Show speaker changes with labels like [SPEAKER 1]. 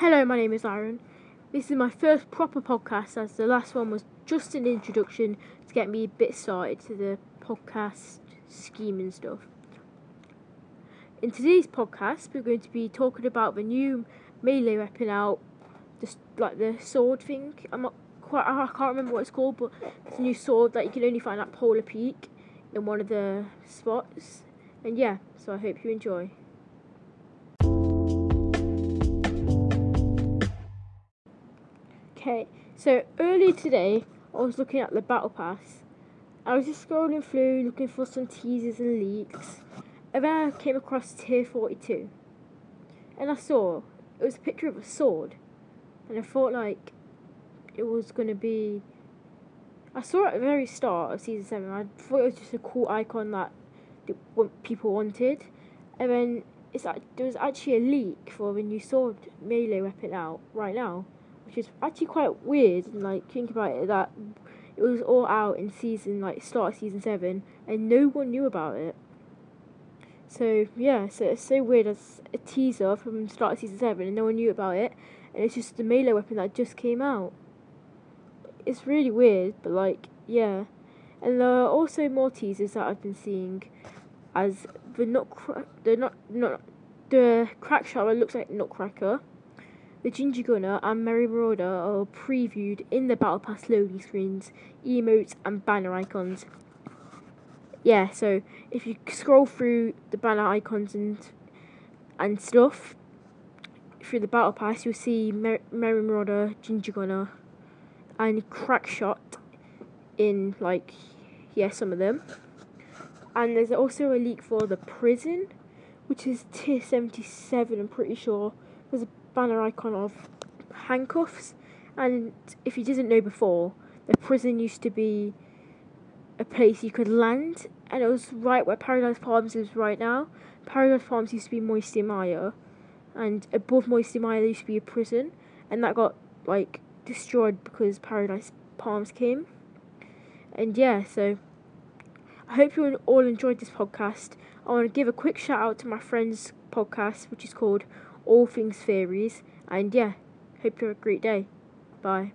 [SPEAKER 1] Hello, my name is Aaron. This is my first proper podcast, as the last one was just an introduction to get me a bit started to the podcast scheme and stuff. In today's podcast, we're going to be talking about the new melee weapon out, just like the sword thing. I'm not quite, I can't remember what it's called, but it's a new sword that you can only find at Polar Peak in one of the spots. And yeah, so I hope you enjoy. Okay, so earlier today I was looking at the Battle Pass. I was just scrolling through looking for some teasers and leaks, and then I came across Tier 42. And I saw it was a picture of a sword, and I thought like it was gonna be. I saw it at the very start of season seven. I thought it was just a cool icon that people wanted, and then it's like there was actually a leak for the new sword melee weapon out right now which is actually quite weird. And like think about it, that it was all out in season like start of season seven, and no one knew about it. So yeah, so it's so weird as a teaser from start of season seven, and no one knew about it, and it's just the melee weapon that just came out. It's really weird, but like yeah, and there are also more teasers that I've been seeing, as the not the not not the crack shower looks like Nutcracker the Ginger Gunner and Merry Marauder are previewed in the Battle Pass loading screens, emotes, and banner icons. Yeah, so if you scroll through the banner icons and and stuff through the Battle Pass, you'll see Mer- Merry Marauder, Ginger Gunner, and Crackshot in like yeah some of them. And there's also a leak for the prison, which is tier seventy seven. I'm pretty sure. There's a banner icon of handcuffs. And if you didn't know before, the prison used to be a place you could land, and it was right where Paradise Palms is right now. Paradise Palms used to be Moisty Mire, and above Moisty Mire there used to be a prison, and that got like destroyed because Paradise Palms came. And yeah, so I hope you all enjoyed this podcast. I want to give a quick shout out to my friend's podcast, which is called all things fairies. And yeah, hope you have a great day. Bye.